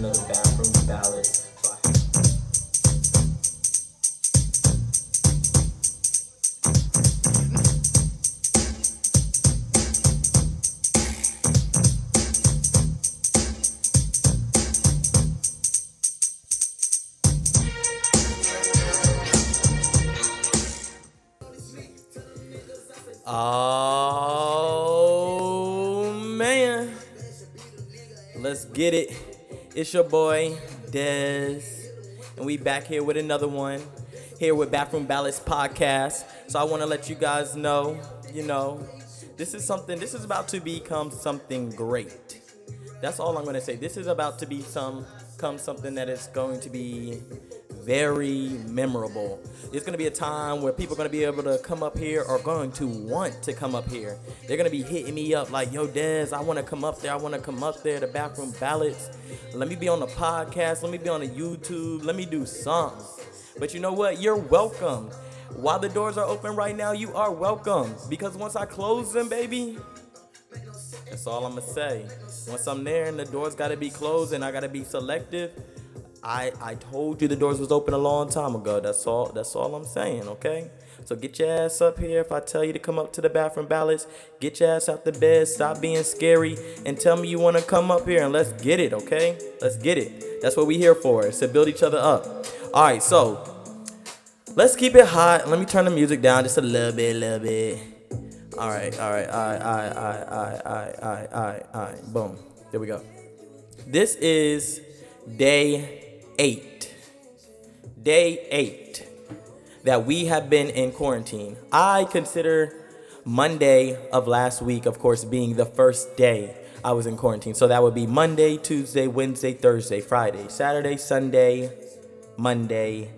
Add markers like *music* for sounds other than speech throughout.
another bathroom. Oh man. Let's get it. It's your boy Dez. And we back here with another one. Here with Bathroom Ballads Podcast. So I want to let you guys know, you know, this is something this is about to become something great. That's all I'm gonna say. This is about to be some come something that is going to be very memorable. It's gonna be a time where people are gonna be able to come up here or going to want to come up here. They're gonna be hitting me up like, yo, Dez, I wanna come up there, I wanna come up there, the bathroom ballads. Let me be on the podcast, let me be on the YouTube, let me do something. But you know what? You're welcome. While the doors are open right now, you are welcome. Because once I close them, baby, that's all I'm gonna say. Once I'm there and the doors gotta be closed and I gotta be selective, I I told you the doors was open a long time ago. That's all that's all I'm saying, okay? So get your ass up here. If I tell you to come up to the bathroom ballads, get your ass out the bed, stop being scary, and tell me you wanna come up here and let's get it, okay? Let's get it. That's what we here for, is to build each other up. Alright, so let's keep it hot. Let me turn the music down just a little bit, a little bit. All right, all right, all right, all right, all right, all right, all right, all right, all right, all right. Boom. There we go. This is day eight. Day eight that we have been in quarantine. I consider Monday of last week, of course, being the first day I was in quarantine. So that would be Monday, Tuesday, Wednesday, Thursday, Friday, Saturday, Sunday, Monday,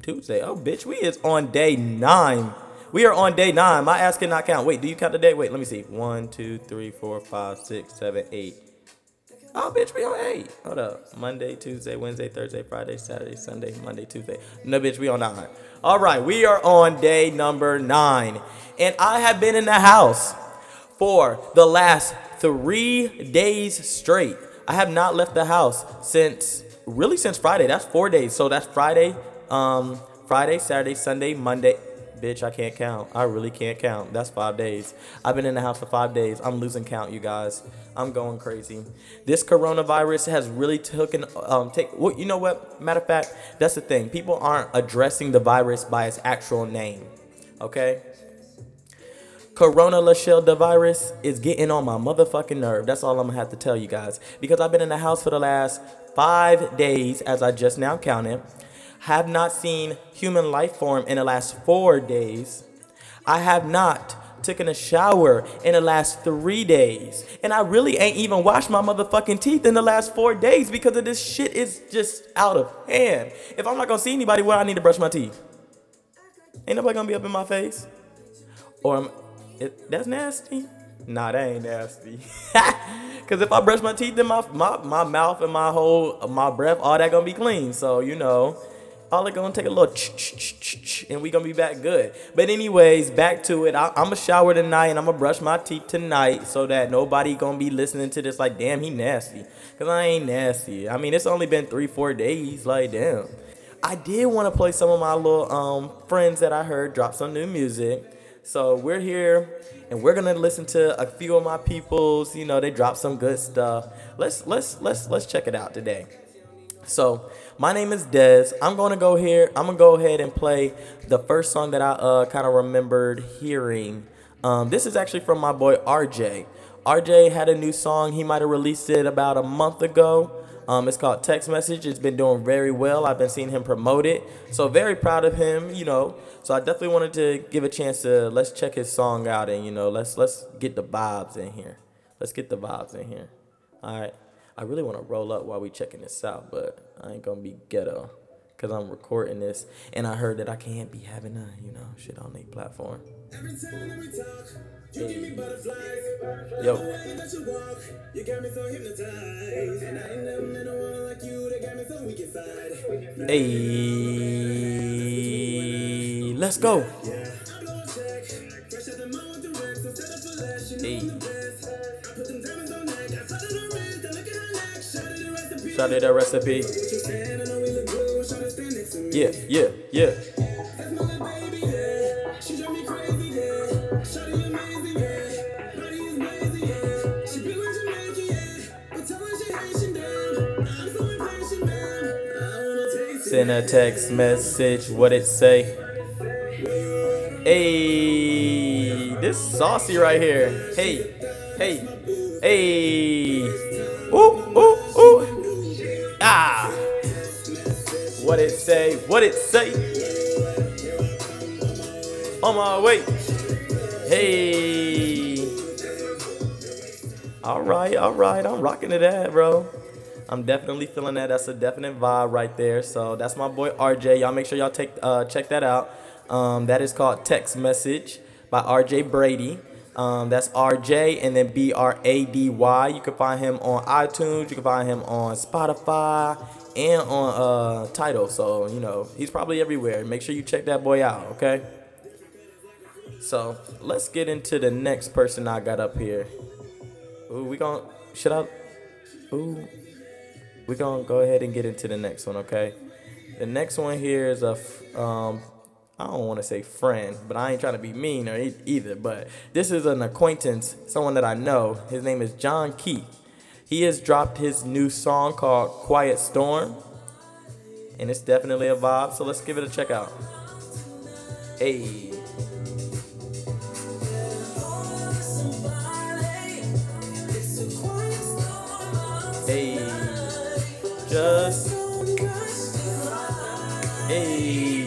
Tuesday. Oh, bitch, we is on day nine. We are on day nine. My ass cannot count. Wait, do you count the day? Wait, let me see. One, two, three, four, five, six, seven, eight. Oh, bitch, we on eight. Hold up. Monday, Tuesday, Wednesday, Thursday, Friday, Saturday, Sunday, Monday, Tuesday. No, bitch, we on nine. All right, we are on day number nine. And I have been in the house for the last three days straight. I have not left the house since really since Friday. That's four days. So that's Friday, um, Friday, Saturday, Sunday, Monday. Bitch, I can't count. I really can't count. That's five days. I've been in the house for five days. I'm losing count, you guys. I'm going crazy. This coronavirus has really taken um take. Well, you know what? Matter of fact, that's the thing. People aren't addressing the virus by its actual name. Okay. Corona Lachelle the virus is getting on my motherfucking nerve. That's all I'm gonna have to tell you guys. Because I've been in the house for the last five days, as I just now counted. Have not seen human life form in the last four days. I have not taken a shower in the last three days. And I really ain't even washed my motherfucking teeth in the last four days because of this shit is just out of hand. If I'm not gonna see anybody, where I need to brush my teeth? Ain't nobody gonna be up in my face. Or am, it, that's nasty. Nah, that ain't nasty. *laughs* Cause if I brush my teeth, then my, my my mouth and my whole my breath, all that gonna be clean. So you know, all it gonna take a little ch ch ch ch ch, and we gonna be back good. But anyways, back to it. I, I'm gonna shower tonight and I'm gonna brush my teeth tonight so that nobody gonna be listening to this like, damn, he nasty. Cause I ain't nasty. I mean, it's only been three four days. Like, damn. I did want to play some of my little um friends that I heard drop some new music. So we're here and we're gonna listen to a few of my peoples. You know, they dropped some good stuff. Let's let's let's let's check it out today. So my name is Dez. I'm gonna go here. I'm gonna go ahead and play the first song that I uh, kind of remembered hearing. Um, this is actually from my boy RJ. RJ had a new song. He might have released it about a month ago. Um, it's called Text Message. It's been doing very well. I've been seeing him promote it. So very proud of him, you know. So I definitely wanted to give a chance to let's check his song out and you know, let's let's get the vibes in here. Let's get the vibes in here. All right. I really want to roll up while we checking this out, but I ain't gonna be ghetto because I'm recording this, and I heard that I can't be having a you know shit on the platform. Every time that we talk, you give me butterflies. Yo. The way that you walk, you got me so hypnotized. And I ain't never met a one like you that got me so weak inside. Hey, let's go. Yeah, so impatient, man. I wanna taste it. Send a text message. What it say? Hey, this saucy right here. Hey, hey, hey. Ooh, What it say? What it say? On my way. Hey. All right, all right. I'm rocking to that, bro. I'm definitely feeling that. That's a definite vibe right there. So that's my boy RJ. Y'all make sure y'all take uh, check that out. Um, that is called Text Message by RJ Brady. Um, that's RJ and then B R A D Y. You can find him on iTunes. You can find him on Spotify and on uh, Tidal. So you know he's probably everywhere. Make sure you check that boy out. Okay. So let's get into the next person I got up here. Ooh, we gon' should I? Ooh, we gonna go ahead and get into the next one, okay? The next one here is a, um, I don't want to say friend, but I ain't trying to be mean or e- either. But this is an acquaintance, someone that I know. His name is John Keith. He has dropped his new song called "Quiet Storm," and it's definitely a vibe. So let's give it a check out. Hey. Hey, just hey,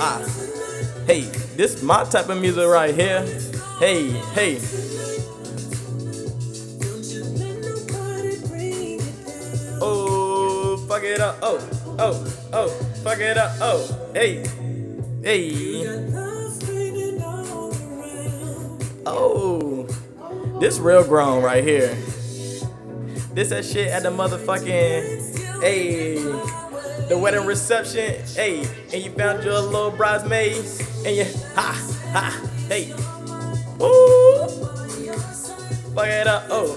ah, hey, this my type of music right here. Hey, hey, oh, oh, oh, fuck it up, oh, hey, hey, oh, this real grown right here. This that shit at the motherfucking hey the wedding reception, hey, and you found your little bridesmaid, and you ha ha hey. Woo! Fuck it up. Oh.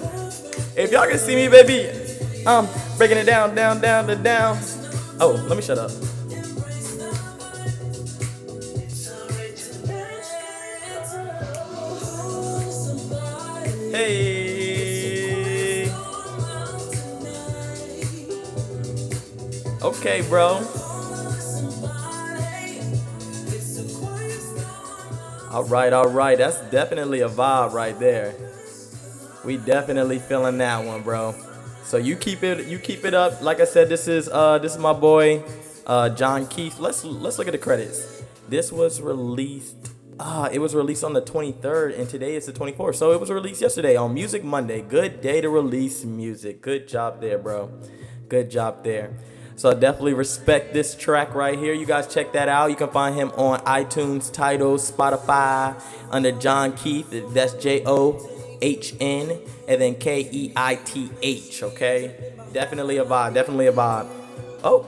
If y'all can see me, baby, I'm breaking it down, down, down, to down. Oh, let me shut up. Hey. Okay, bro. All right, all right. That's definitely a vibe right there. We definitely feeling that one, bro. So you keep it, you keep it up. Like I said, this is uh, this is my boy, uh, John Keith. Let's let's look at the credits. This was released. Ah, it was released on the 23rd, and today is the 24th. So it was released yesterday on Music Monday. Good day to release music. Good job there, bro. Good job there. So definitely respect this track right here. You guys check that out. You can find him on iTunes, Tidal, Spotify under John Keith. That's J O H N and then K E I T H. Okay, definitely a vibe. Definitely a vibe. Oh.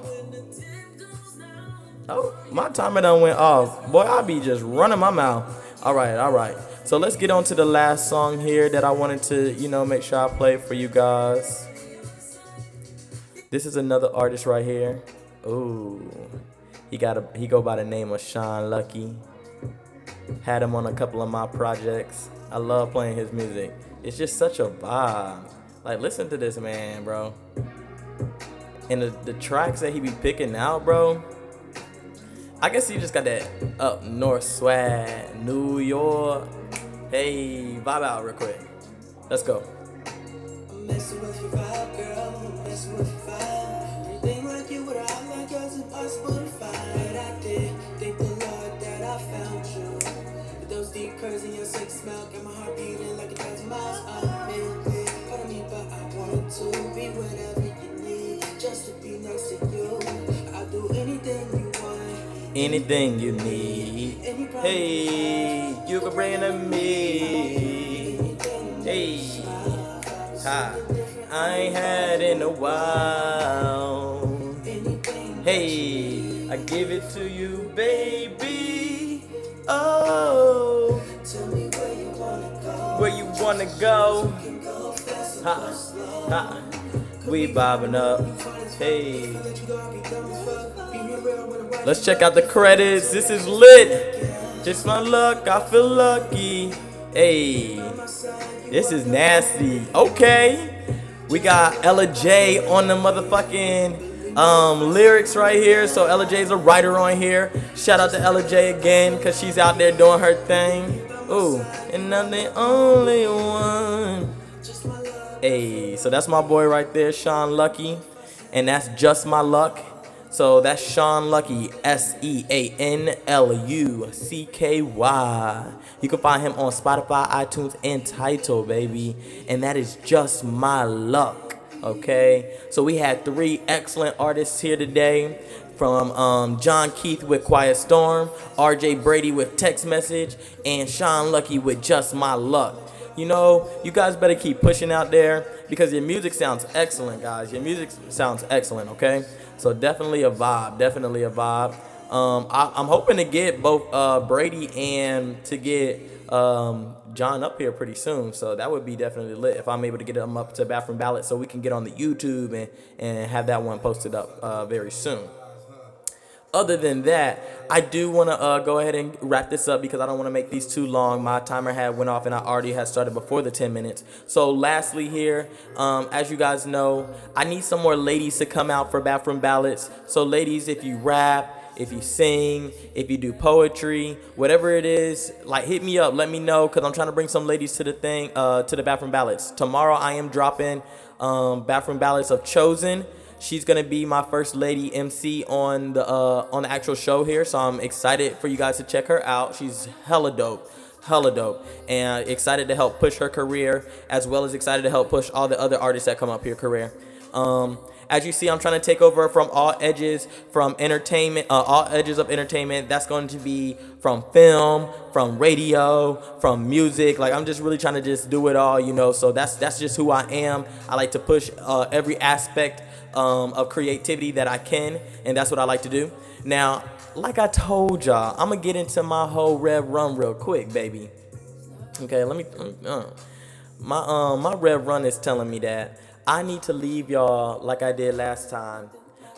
Oh, my timer done went off. Boy, I be just running my mouth. All right, all right. So let's get on to the last song here that I wanted to, you know, make sure I play for you guys. This is another artist right here. Ooh, he got a he go by the name of Sean Lucky. Had him on a couple of my projects. I love playing his music. It's just such a vibe. Like listen to this man, bro. And the, the tracks that he be picking out, bro. I guess he just got that up north swag, New York. Hey, vibe out real quick. Let's go. Like you, like, curves in your sexy smile, got my heart beating like a thousand miles I a minute. Pardon me, but I want to be whatever you need, just to be next to you. I'll do anything you want. Anything you need. Hey, you can bring it to me. Hey, ha. I ain't had in a while. Hey, I give it to you, baby. Oh, wanna go. Ha, ha. We bobbing up. Hey. Let's check out the credits. This is lit. Just my luck. I feel lucky. Hey. This is nasty. Okay. We got Ella J on the motherfucking um, lyrics right here. So Ella J is a writer on here. Shout out to Ella J again because she's out there doing her thing. Ooh, and I'm the only one. Hey, so that's my boy right there, Sean Lucky, and that's just my luck. So that's Sean Lucky, S E A N L U C K Y. You can find him on Spotify, iTunes, and Tidal, baby. And that is just my luck. Okay, so we had three excellent artists here today. From um, John Keith with Quiet Storm, RJ Brady with Text Message, and Sean Lucky with Just My Luck you know, you guys better keep pushing out there because your music sounds excellent, guys. Your music sounds excellent, okay? So definitely a vibe, definitely a vibe. Um, I, am hoping to get both uh, Brady and to get um, John up here pretty soon. So that would be definitely lit if I'm able to get them up to Bathroom Ballad so we can get on the YouTube and, and have that one posted up uh, very soon other than that, I do want to uh, go ahead and wrap this up because I don't want to make these too long. My timer had went off and I already had started before the 10 minutes. So lastly here, um, as you guys know, I need some more ladies to come out for bathroom ballads. So ladies, if you rap, if you sing, if you do poetry, whatever it is, like hit me up, let me know because I'm trying to bring some ladies to the thing, uh, to the bathroom ballads. Tomorrow I am dropping um, bathroom ballads of Chosen. She's gonna be my first lady MC on the uh, on the actual show here, so I'm excited for you guys to check her out. She's hella dope, hella dope, and excited to help push her career as well as excited to help push all the other artists that come up here career. Um, as you see, I'm trying to take over from all edges, from entertainment, uh, all edges of entertainment. That's going to be from film, from radio, from music. Like I'm just really trying to just do it all, you know. So that's that's just who I am. I like to push uh, every aspect um, of creativity that I can, and that's what I like to do. Now, like I told y'all, I'm gonna get into my whole rev run real quick, baby. Okay, let me. Uh, my um my rev run is telling me that I need to leave y'all like I did last time.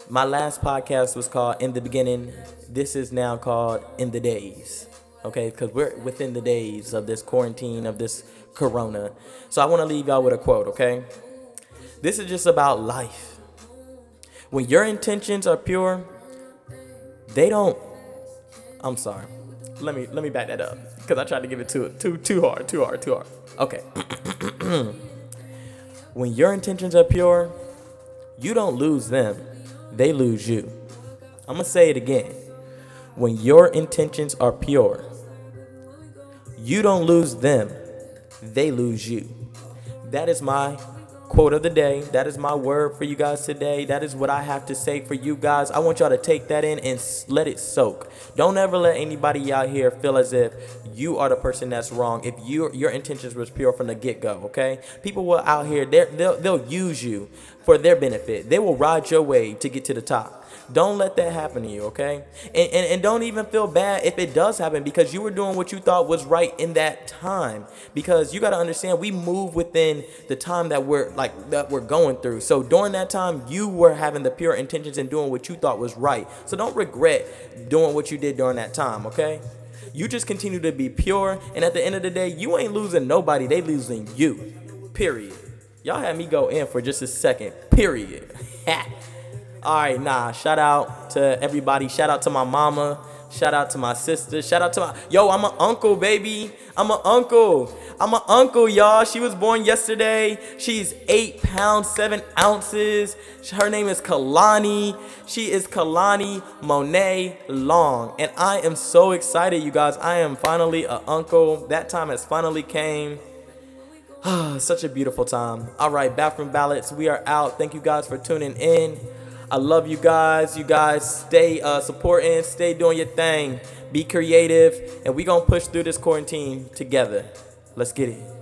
My last podcast was called In the Beginning. This is now called In the Days. Okay, because we're within the days of this quarantine, of this corona. So I want to leave y'all with a quote, okay? This is just about life when your intentions are pure, they don't. I'm sorry. Let me let me back that up because I tried to give it too too too hard, too hard, too hard. Okay. *clears throat* when your intentions are pure, you don't lose them; they lose you. I'm gonna say it again. When your intentions are pure, you don't lose them; they lose you. That is my quote of the day. That is my word for you guys today. That is what I have to say for you guys. I want y'all to take that in and let it soak. Don't ever let anybody out here feel as if you are the person that's wrong. If your your intentions was pure from the get go, okay? People will out here they'll they'll use you for their benefit. They will ride your way to get to the top. Don't let that happen to you, okay? And, and, and don't even feel bad if it does happen because you were doing what you thought was right in that time. Because you got to understand, we move within the time that we're like that we're going through. So during that time, you were having the pure intentions and doing what you thought was right. So don't regret doing what you did during that time, okay? You just continue to be pure, and at the end of the day, you ain't losing nobody, they losing you. Period. Y'all had me go in for just a second. Period. *laughs* All right, nah. Shout out to everybody. Shout out to my mama. Shout out to my sister. Shout out to my yo. I'm an uncle, baby. I'm an uncle. I'm an uncle, y'all. She was born yesterday. She's eight pounds seven ounces. Her name is Kalani. She is Kalani Monet Long, and I am so excited, you guys. I am finally an uncle. That time has finally came. *sighs* Such a beautiful time. All right, bathroom ballads. We are out. Thank you guys for tuning in. I love you guys. You guys stay uh, supporting, stay doing your thing, be creative, and we gonna push through this quarantine together. Let's get it.